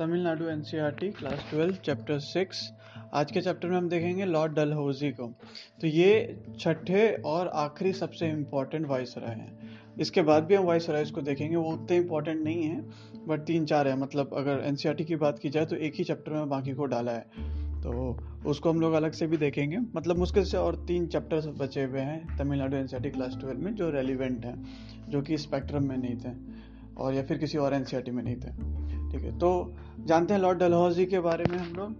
Tamil Nadu NCERT class twelve chapter six आज के chapter में हम देखेंगे लॉर्ड डलहौजी को। तो ये छठे और आखिरी सबसे इंपॉर्टेंट वाइस राय हैं। इसके बाद भी हम वाइस राइज को देखेंगे, वो उतने इंपॉर्टेंट नहीं है बट तीन चार है। मतलब अगर एन की बात की जाए तो एक ही चैप्टर में बाकी को डाला है। तो उसको हम लोग अलग से भी देखेंगे। मतलब मुश्किल से और तीन चैप्टर्स बचे हुए हैं तमिलनाडु एन क्लास ट्वेल्व में, जो रेलिवेंट हैं, जो कि स्पेक्ट्रम में नहीं थे, और या फिर किसी और एन में नहीं थे। ठीक है। तो जानते हैं लॉर्ड डलहौजी के बारे में हम लोग?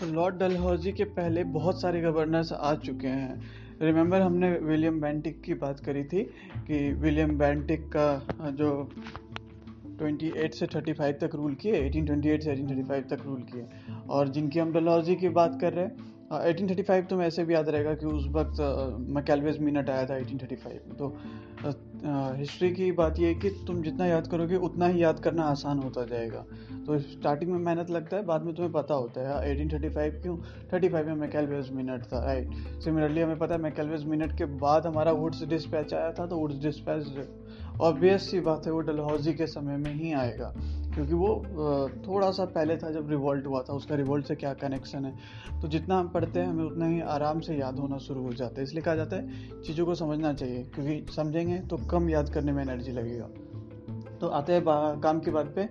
तो लॉर्ड डलहौजी के पहले बहुत सारे गवर्नर्स आ चुके हैं। रिमेंबर हमने विलियम बैंटिक की बात करी थी कि विलियम बैंटिक का जो 28 से 35 तक रूल किए 1828 से 1835 तक रूल किए। और जिनकी हम डलहौजी की बात कर रहे हैं एटीन थर्टी फाइव तो ऐसे भी याद रहेगा कि उस वक्त मैकेलवेज मिनट आया था एटीन थर्टी फाइव में। तो हिस्ट्री की बात यह है कि तुम जितना याद करोगे, उतना ही याद करना आसान होता जाएगा। तो स्टार्टिंग में मेहनत लगता है, बाद में तुम्हें पता होता है एटीन थर्टी फाइव क्यों? थर्टी फाइव में मैकेलवेज मिनट था राइट सिमिलरली हमें पता है मैकेलवेज मिनट के बाद हमारा वुड्स डिस्पैच आया था तो वुड्स डिस्पैच ऑब्वियस सी बात है, वो डलहौजी के समय में ही आएगा। क्योंकि वो थोड़ा सा पहले था जब रिवॉल्ट हुआ था, उसका रिवॉल्ट से क्या कनेक्शन है? तो जितना हम पढ़ते हैं, हमें उतना ही आराम से याद होना शुरू हो जाता है। इसलिए कहा जाता है, चीज़ों को समझना चाहिए, क्योंकि समझेंगे तो कम याद करने में एनर्जी लगेगा। तो आते हैं काम की बात पे।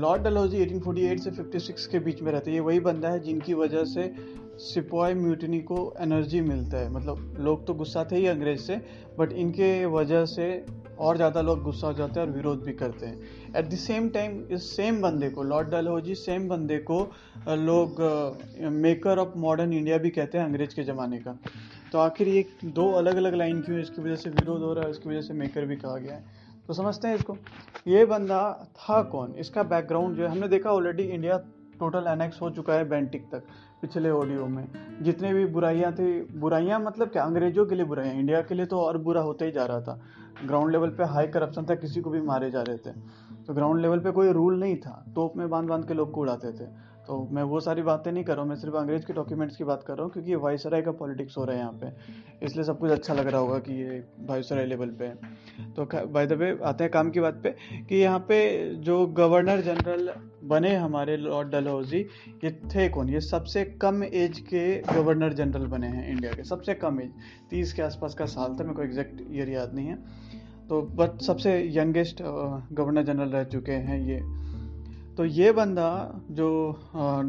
लॉर्ड डलहौजी 1848 से 56 के बीच में रहते हैं। ये वही बंदा है जिनकी वजह से सिपॉय म्यूटनी को एनर्जी मिलता है। मतलब लोग तो गुस्सा थे ही अंग्रेज़ से बट इनके वजह से और ज़्यादा लोग गुस्सा हो जाते हैं और विरोध भी करते हैं। एट द सेम टाइम इस सेम बंदे को लॉर्ड डलहौजी सेम बंदे को लोग मेकर ऑफ़ मॉडर्न इंडिया भी कहते हैं अंग्रेज़ के ज़माने का। तो आखिर ये दो अलग अलग लाइन क्यों इसकी वजह से विरोध हो रहा है, इसकी वजह से मेकर भी कहा गया है। तो समझते हैं इसको। ये बंदा था कौन? इसका बैकग्राउंड जो है, हमने देखा ऑलरेडी इंडिया टोटल एनेक्स हो चुका है बेंटिक तक, पिछले ऑडियो में। जितने भी बुराइयाँ थी, बुराइयाँ मतलब क्या? अंग्रेज़ों के लिए बुराइयाँ इंडिया के लिए तो और बुरा होता ही जा रहा था। ग्राउंड लेवल पे हाई करप्शन था, किसी को भी मारे जा रहे थे। तो ग्राउंड लेवल पे कोई रूल नहीं था। तोप में बाँध बाँध के लोग को उड़ाते थे। तो मैं वो सारी बातें नहीं कर रहा हूँ, मैं सिर्फ़ अंग्रेज़ के डॉक्यूमेंट्स की बात कर रहा हूँ क्योंकि ये वाइसराय का पॉलिटिक्स हो रहा है यहाँ पे। इसलिए सब कुछ अच्छा लग रहा होगा कि ये वाइसराय लेवल पे है। तो बाय द वे आते हैं काम की बात पे कि यहाँ पे जो गवर्नर जनरल बने हमारे लॉर्ड डलहौजी ये थे कौन? ये सबसे कम एज के गवर्नर जनरल बने हैं इंडिया के, सबसे कम एज तीस के आसपास का साल था, मेरे को एग्जैक्ट ईयर याद नहीं है। तो बट सबसे यंगेस्ट गवर्नर जनरल रह चुके हैं ये। तो ये बंदा जो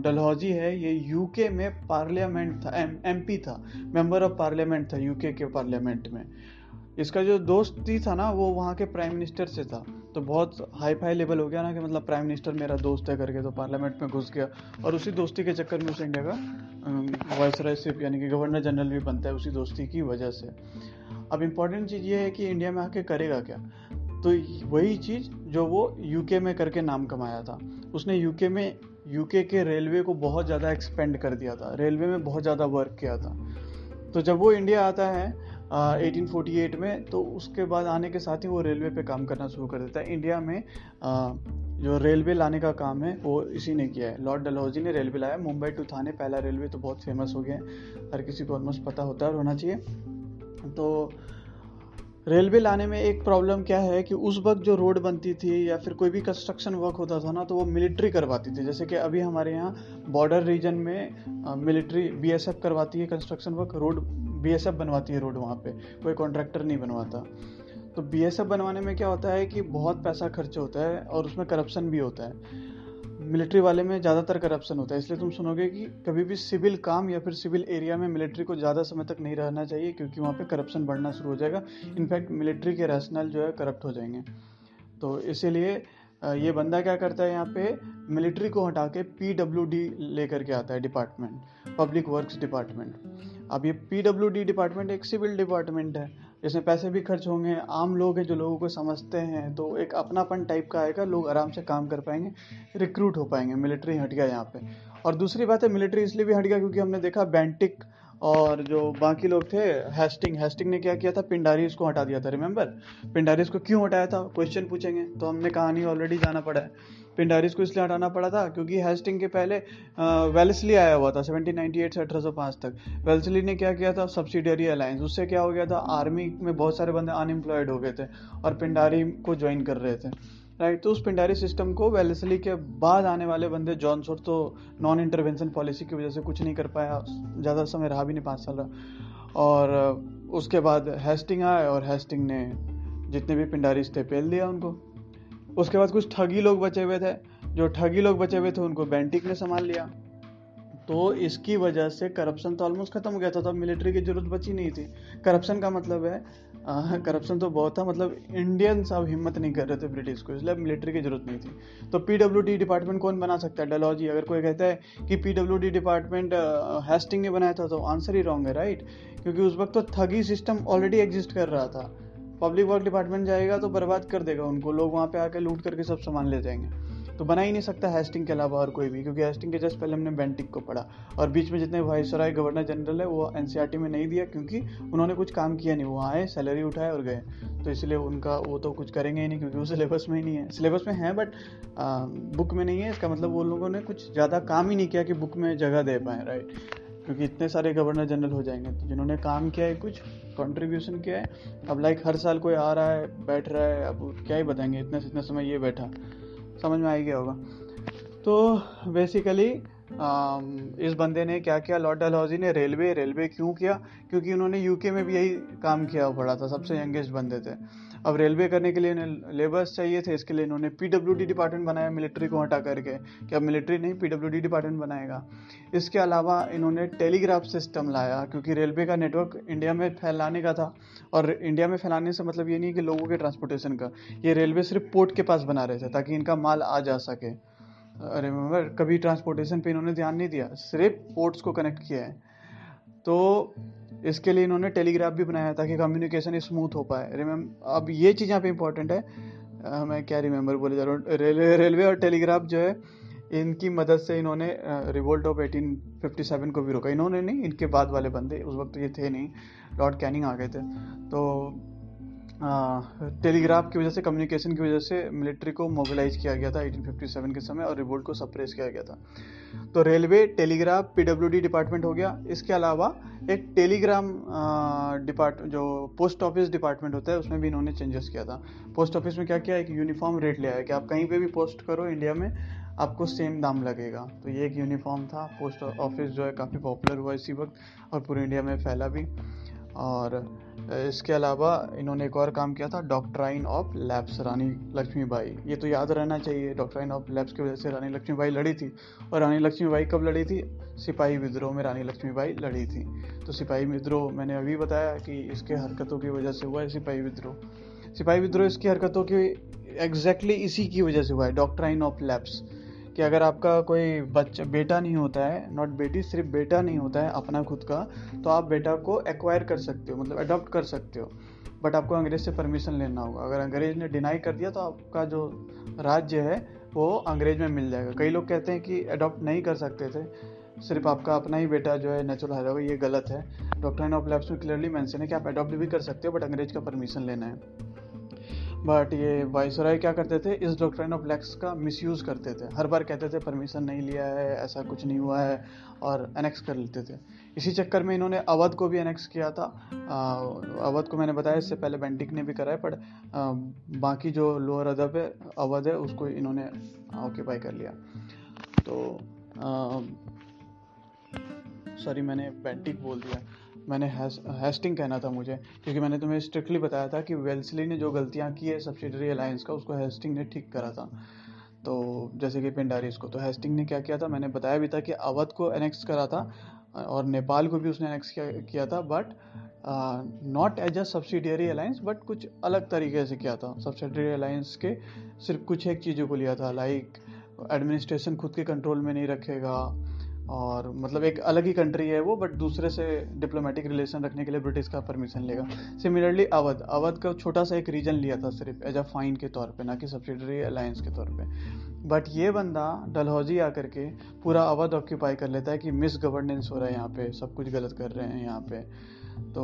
डलहौजी है, ये यूके में पार्लियामेंट था, एम एमपी था मेंबर ऑफ़ पार्लियामेंट था यूके के पार्लियामेंट में। इसका जो दोस्ती था ना, वो वहाँ के प्राइम मिनिस्टर से था। तो बहुत हाई फाई लेवल हो गया ना कि मतलब प्राइम मिनिस्टर मेरा दोस्त है करके तो पार्लियामेंट में घुस गया। और उसी दोस्ती के चक्कर में उस इंडिया का वाइस रायशिप यानी कि गवर्नर जनरल भी बनता है, उसी दोस्ती की वजह से। अब इम्पोर्टेंट चीज़ ये है कि इंडिया में आके करेगा क्या? तो वही चीज़ जो वो यूके में करके नाम कमाया था। उसने यूके में यूके के रेलवे को बहुत ज़्यादा एक्सपेंड कर दिया था। रेलवे में बहुत ज़्यादा वर्क किया था। तो जब वो इंडिया आता है आ, 1848 में तो उसके बाद आने के साथ ही वो रेलवे पे काम करना शुरू कर देता है। इंडिया में आ, जो रेलवे लाने का काम है वो इसी ने किया है। लॉर्ड डलहौजी ने रेलवे लाया। मुंबई टू थाने पहला रेलवे तो बहुत फ़ेमस हो गया है। हर किसी को ऑलमोस्ट पता होता है और होना चाहिए। तो रेलवे लाने में एक प्रॉब्लम क्या है कि उस वक्त जो रोड बनती थी या फिर कोई भी कंस्ट्रक्शन वर्क होता था ना तो वो मिलिट्री करवाती थी। जैसे कि अभी हमारे यहाँ बॉर्डर रीजन में मिलिट्री बीएसएफ करवाती है कंस्ट्रक्शन वर्क रोड बीएसएफ बनवाती है रोड वहाँ पे। कोई कॉन्ट्रैक्टर नहीं बनवाता। तो बीएसएफ बनवाने में क्या होता है कि बहुत पैसा खर्च होता है और उसमें करप्शन भी होता है। मिलिट्री वाले में ज़्यादातर करप्शन होता है, इसलिए तुम सुनोगे कि कभी भी सिविल काम या फिर सिविल एरिया में मिलिट्री को ज़्यादा समय तक नहीं रहना चाहिए, क्योंकि वहाँ पे करप्शन बढ़ना शुरू हो जाएगा। इनफैक्ट मिलिट्री के रैशनल जो है करप्ट हो जाएँगे। तो इसीलिए ये बंदा क्या करता है यहाँ पे, मिलिट्री को हटा के पी डब्ल्यू डी लेकर के आता है डिपार्टमेंट, पब्लिक वर्क्स डिपार्टमेंट। अब ये पी डब्ल्यू डी डिपार्टमेंट एक सिविल डिपार्टमेंट है। इसमें पैसे भी खर्च होंगे, आम लोग हैं जो लोगों को समझते हैं तो एक अपनापन टाइप का आएगा, लोग आराम से काम कर पाएँगे रिक्रूट हो पाएँगे मिलिट्री हट गया यहाँ पे। और दूसरी बात है मिलिट्री इसलिए भी हट गया क्योंकि हमने देखा बैंटिक और जो बाकी लोग थे हेस्टिंग हेस्टिंग ने क्या किया था पिंडारीज को हटा दिया था रिमेंबर पिंडारीज को क्यों हटाया था? क्वेश्चन पूछेंगे तो हमने कहानी ऑलरेडी जाना पड़ा है। पिंडारीज को इसलिए हटाना पड़ा था क्योंकि हेस्टिंग के पहले वेल्सली आया हुआ था 1798 से 1805 तक। वेल्सली ने क्या किया था? सब्सिडियरी अलायंस उससे क्या हो गया था? आर्मी में बहुत सारे बंदे अनएम्प्लॉयड हो गए थे और पिंडारी को ज्वाइन कर रहे थे। राइट तो उस पिंडारी सिस्टम को वेलेसली के बाद आने वाले बंदे जॉनसोर तो नॉन इंटरवेंशन पॉलिसी की वजह से कुछ नहीं कर पाया। ज़्यादा समय रहा भी नहीं, पाँच साल रहा। और, उसके बाद हेस्टिंग आए और हेस्टिंग ने जितने भी पिंडारी थे पेल दिया उनको। उसके बाद कुछ ठगी लोग बचे हुए थे। जो ठगी लोग बचे हुए थे, उनको बेंटिक ने संभाल लिया। तो इसकी वजह से करप्शन तो ऑलमोस्ट खत्म हो गया था तो अब मिलिट्री की ज़रूरत बची नहीं थी। करप्शन का मतलब है करप्शन तो बहुत था मतलब इंडियंस अब हिम्मत नहीं कर रहे थे ब्रिटिश को, इसलिए मिलिट्री की ज़रूरत नहीं थी। तो पीडब्ल्यू डिपार्टमेंट कौन बना सकता है? डेलॉजी अगर कोई कहता है कि पीडब्ल्यू डिपार्टमेंट हेस्टिंग ने बनाया था तो आंसर ही रॉन्ग है राइट क्योंकि उस वक्त तो ठगी सिस्टम ऑलरेडी एग्जिस्ट कर रहा था। पब्लिक वर्क डिपार्टमेंट जाएगा तो बर्बाद कर देगा उनको। लोग वहाँ पे आके लूट करके सब सामान ले जाएँगे। तो बना ही नहीं सकता हैस्टिंग के अलावा और कोई भी, क्योंकि हेस्टिंग के जस्ट पहले हमने बेंटिक को पढ़ा। और बीच में जितने वाइसराय गवर्नर जनरल है, वो एन में नहीं दिया, क्योंकि उन्होंने कुछ काम किया नहीं। वो आए सैलरी उठाए और गए। तो इसलिए उनका वो तो कुछ करेंगे ही नहीं, क्योंकि वो सिलेबस में ही नहीं है। सिलेबस में है बट बुक में नहीं है। इसका मतलब वो लोगों ने कुछ ज़्यादा काम ही नहीं किया कि बुक में जगह दे पाए राइट क्योंकि इतने सारे गवर्नर जनरल हो जाएँगे। तो जिन्होंने काम किया है, कुछ कंट्रीब्यूशन किया है, अब लाइक हर साल कोई आ रहा है, बैठ रहा है, अब क्या ही बताएँगे, इतने से इतना समय ये बैठा। समझ में आ ही गया होगा। तो बेसिकली इस बंदे ने क्या किया? लॉर्ड डलहौजी ने रेलवे रेलवे क्यों किया? क्योंकि उन्होंने यूके में भी यही काम किया पड़ा था, सबसे यंगेस्ट बंदे थे। अब रेलवे करने के लिए इन्हें लेबर्स चाहिए थे, इसके लिए इन्होंने पीडब्ल्यूडी डिपार्टमेंट बनाया मिलिट्री को हटा करके कि अब मिलिट्री नहीं पीडब्ल्यूडी डिपार्टमेंट बनाएगा। इसके अलावा इन्होंने टेलीग्राफ सिस्टम लाया, क्योंकि रेलवे का नेटवर्क इंडिया में फैलाने का था, और इंडिया में फैलाने से मतलब ये नहीं कि लोगों के ट्रांसपोर्टेशन का, ये रेलवे सिर्फ़ पोर्ट के पास बना रहे थे, ताकि इनका माल आ जा सके। रिमेम्बर कभी ट्रांसपोर्टेशन पे इन्होंने ध्यान नहीं दिया, सिर्फ़ पोर्ट्स को कनेक्ट किया है। तो इसके लिए इन्होंने टेलीग्राफ भी बनाया ताकि कम्युनिकेशन स्मूथ हो पाए। रिमेम अब ये चीज़ यहाँ पे इंपॉर्टेंट है। मैं क्या रिमेम्बर बोले जा रहा हूँ? रेलवे रेलवे और टेलीग्राफ जो है, इनकी मदद से इन्होंने रिवोल्ट ऑफ़ 1857 को भी रोका। इन्होंने नहीं, इनके बाद वाले बंदे उस वक्त ये थे नहीं। लॉर्ड कैनिंग आ गए थे। तो टेलीग्राफ की वजह से कम्युनिकेशन की वजह से मिलिट्री को मोबिलाइज किया गया था 1857 के समय और रिवोल्ट को सप्रेस किया गया था। तो रेलवे टेलीग्राफ पीडब्ल्यूडी डिपार्टमेंट हो गया। इसके अलावा एक टेलीग्राम डिपार्ट जो पोस्ट ऑफ़िस डिपार्टमेंट होता है, उसमें भी इन्होंने चेंजेस किया था। पोस्ट ऑफ़िस में क्या किया? एक यूनिफॉर्म रेट ले आया कि आप कहीं पे भी पोस्ट करो इंडिया में आपको सेम दाम लगेगा। तो ये एक यूनिफॉर्म था। पोस्ट ऑफ़िस जो है काफ़ी पॉपुलर हुआ इसी वक्त और पूरे इंडिया में फैला भी। और इसके अलावा इन्होंने एक और काम किया था doctrine of lapse Rani Lakshmibai. ये तो याद रहना चाहिए डॉक्ट्राइन ऑफ़ लैब्स की वजह से रानी लक्ष्मीबाई लड़ी थी। और रानी लक्ष्मीबाई कब लड़ी थी? सिपाही विद्रोह में रानी लक्ष्मीबाई लड़ी थी। तो सिपाही विद्रोह, मैंने अभी बताया कि इसके हरकतों की वजह से हुआ है सिपाही विद्रोह। सिपाही विद्रोह इसकी हरकतों की एग्जैक्टली exactly इसी की वजह से हुआ है डॉक्ट्राइन ऑफ़ लैब्स कि अगर आपका कोई बच्चा, बेटा नहीं होता है नॉट बेटी, सिर्फ़ बेटा नहीं होता है अपना खुद का तो आप बेटा को एक्वायर कर सकते हो मतलब अडॉप्ट कर सकते हो। बट आपको अंग्रेज़ से परमिशन लेना होगा। अगर अंग्रेज़ ने डिनाई कर दिया तो आपका जो राज्य है, वो अंग्रेज़ में मिल जाएगा। कई लोग कहते हैं कि अडॉप्ट नहीं कर सकते थे। सिर्फ़ आपका अपना ही बेटा जो है नेचुरल है ये गलत है। डॉक्टर ऑफ़ लैब्स में क्लियरली मैंशन है कि आप अडॉप्ट भी कर सकते हो बट अंग्रेज़ का परमिशन लेना है। बट ये वाइसराय क्या करते थे? इस डॉक्ट्राइन ऑफ़ लैक्स का मिसयूज करते थे। हर बार कहते थे परमिशन नहीं लिया है, ऐसा कुछ नहीं हुआ है, और एनेक्स कर लेते थे। इसी चक्कर में इन्होंने अवध को भी एनेक्स किया था। अवध को मैंने बताया, इससे पहले बेंटिक ने भी करा है बट बाकी जो लोअर अदब है, अवध है, उसको इन्होंने ऑक्यूपाई कर लिया। तो सॉरी मैंने बेंटिक बोल दिया। मैंने हेस्टिंग कहना था मुझे क्योंकि मैंने तुम्हें स्ट्रिक्टली बताया था कि वेल्सली ने जो गलतियाँ की है सब्सिडरी अलायंस का उसको हेस्टिंग ने ठीक करा था। तो जैसे कि पिंडारिस को तो हेस्टिंग ने क्या किया था? मैंने बताया भी था कि अवध को एनेक्स करा था और नेपाल को भी उसने एनेक्स किया, किया था but not as a subsidiary alliance but कुछ अलग तरीके से किया था। सब्सिडरी अलायंस के सिर्फ़ कुछ एक चीज़ों को लिया था लाइक एडमिनिस्ट्रेशन खुद के कंट्रोल में नहीं रखेगा और मतलब एक अलग ही कंट्री है वो बट दूसरे से डिप्लोमेटिक रिलेशन रखने के लिए ब्रिटिश का परमिशन लेगा। सिमिलरली अवध। अवध का छोटा सा एक रीजन लिया था सिर्फ़ एज अ फाइन के तौर पे, ना कि सब्सिडरी अलायंस के तौर पे। बट ये बंदा डलहौजी आकर के पूरा अवध ऑक्यूपाई कर लेता है कि मिस गवर्नेंस हो रहा है यहाँ पे, सब कुछ गलत कर रहे हैं यहाँ पे। तो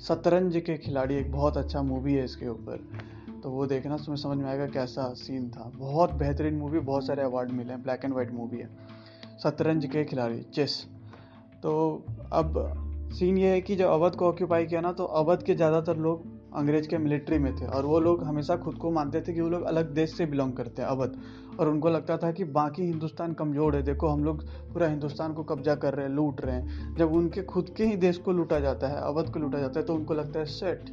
शतरंज के खिलाड़ी एक बहुत अच्छा मूवी है इसके ऊपर। तो वो देखना, तुम्हें समझ में आएगा कैसा सीन था। बहुत बेहतरीन मूवी बहुत सारे अवार्ड मिले हैं। ब्लैक एंड वाइट मूवी है। शतरंज के खिलाड़ी, चेस। तो अब सीन ये है कि जब अवध को ऑक्यूपाई किया ना तो अवध के ज़्यादातर लोग अंग्रेज़ के मिलिट्री में थे और वो लोग हमेशा खुद को मानते थे कि वो लोग अलग देश से बिलोंग करते हैं, अवध। और उनको लगता था कि बाकी हिंदुस्तान कमज़ोर है, देखो हम लोग पूरा हिंदुस्तान को कब्जा कर रहे हैं, लूट रहे हैं। जब उनके खुद के ही देश को लूटा जाता है, अवध को लूटा जाता है तो उनको लगता है सेट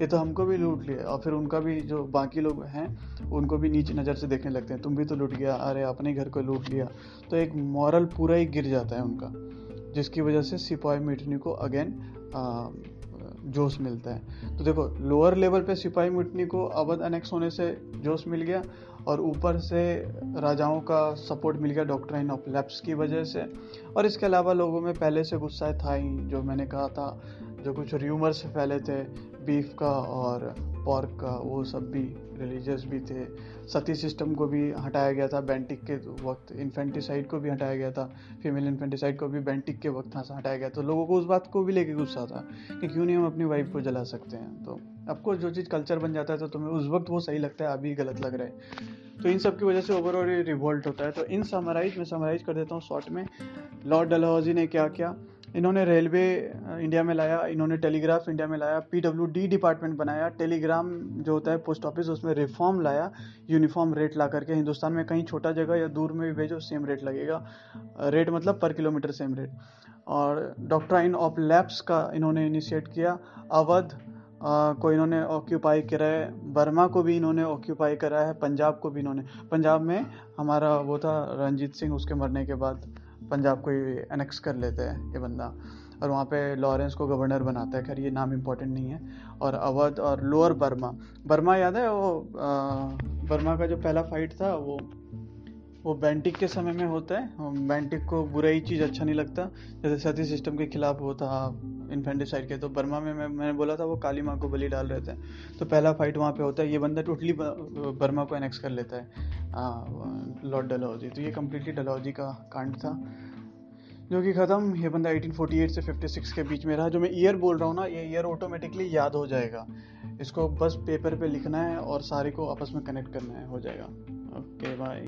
ये तो हमको भी लूट लिया और फिर उनका भी जो बाकी लोग हैं, उनको भी नीचे नज़र से देखने लगते हैं, तुम भी तो लूट गया, अरे अपने घर को लूट लिया। तो एक मॉरल पूरा ही गिर जाता है उनका, जिसकी वजह से सिपाही मिटनी को अगेन जोश मिलता है। तो देखो लोअर लेवल पे सिपाही मिटनी को अवध अनेक्स होने से जोश मिल गया और ऊपर से राजाओं का सपोर्ट मिल गया डॉक्टर ऑफ़ लैप्स की वजह से। और इसके अलावा लोगों में पहले से गुस्सा था ही, जो मैंने कहा था, जो कुछ र्यूमर्स फैले थे बीफ का और पॉर्क का, वो सब भी रिलीजियस भी थे। सती सिस्टम को भी हटाया गया था बैंटिक के वक्त इन्फेंटिसाइड को भी हटाया गया था फीमेल इन्फेंटिसाइड को भी बेंटिक के वक्त हटाया गया तो लोगों को उस बात को भी लेके गुस्सा था कि क्यों नहीं हम अपनी वाइफ को जला सकते हैं। तो आपको जो चीज़ कल्चर बन जाता है तो तुम्हें उस वक्त वो सही लगता है, अभी गलत लग रहा है। तो इन सब की वजह से ओवरऑल रिवोल्ट होता है। तो इन समराइज में समराइज कर देता हूँ शॉर्ट में। लॉर्ड डलहौजी ने क्या किया? इन्होंने रेलवे इंडिया में लाया, इन्होंने टेलीग्राफ इंडिया में लाया, पीडब्ल्यूडी डिपार्टमेंट बनाया, टेलीग्राम जो होता है, पोस्ट ऑफ़िस, उसमें रिफॉर्म लाया, यूनिफॉर्म रेट ला करके, हिंदुस्तान में कहीं छोटा जगह या दूर में भी भेजो, सेम रेट लगेगा। रेट मतलब पर किलोमीटर सेम रेट। और डॉक्ट्राइन ऑफ़ लैब्स का इन्होंने इनिशिएट किया, अवध को इन्होंने ऑक्यूपाई करा है, बर्मा को भी इन्होंने ऑक्यूपाई करा है, पंजाब को भी इन्होंने, पंजाब में हमारा वो था रंजीत सिंह, उसके मरने के बाद। पंजाब को एनेक्स कर लेते हैं, ये बंदा। और वहाँ पे लॉरेंस को गवर्नर बनाता है। खैर, ये नाम इम्पोर्टेंट नहीं है। और अवध और लोअर बर्मा बर्मा याद है, वो बर्मा का जो पहला फाइट था, वो वो बैंटिक के समय में होता है। बैंटिक को बुरा ही चीज़ अच्छा नहीं लगता। जैसे सती सिस्टम के खिलाफ वो था इन्फेंटिसाइड के तो बर्मा में मैं, मैंने बोला था वो काली माँ को बलि डाल रहे थे। तो पहला फाइट वहाँ पे होता है, ये बंदा टोटली बर्मा को एनेक्स कर लेता है। लॉर्ड डलहौजी तो ये कम्प्लीटली डलहौजी का कांड था, जो कि ख़त्म। ये बंदा 1848 से 56 के बीच में रहा, जो मैं ईयर बोल रहा हूँ ना, ये ईयर ऑटोमेटिकली याद हो जाएगा। इसको बस पेपर पे लिखना है और सारे को आपस में कनेक्ट करना है, हो जाएगा। Okay bye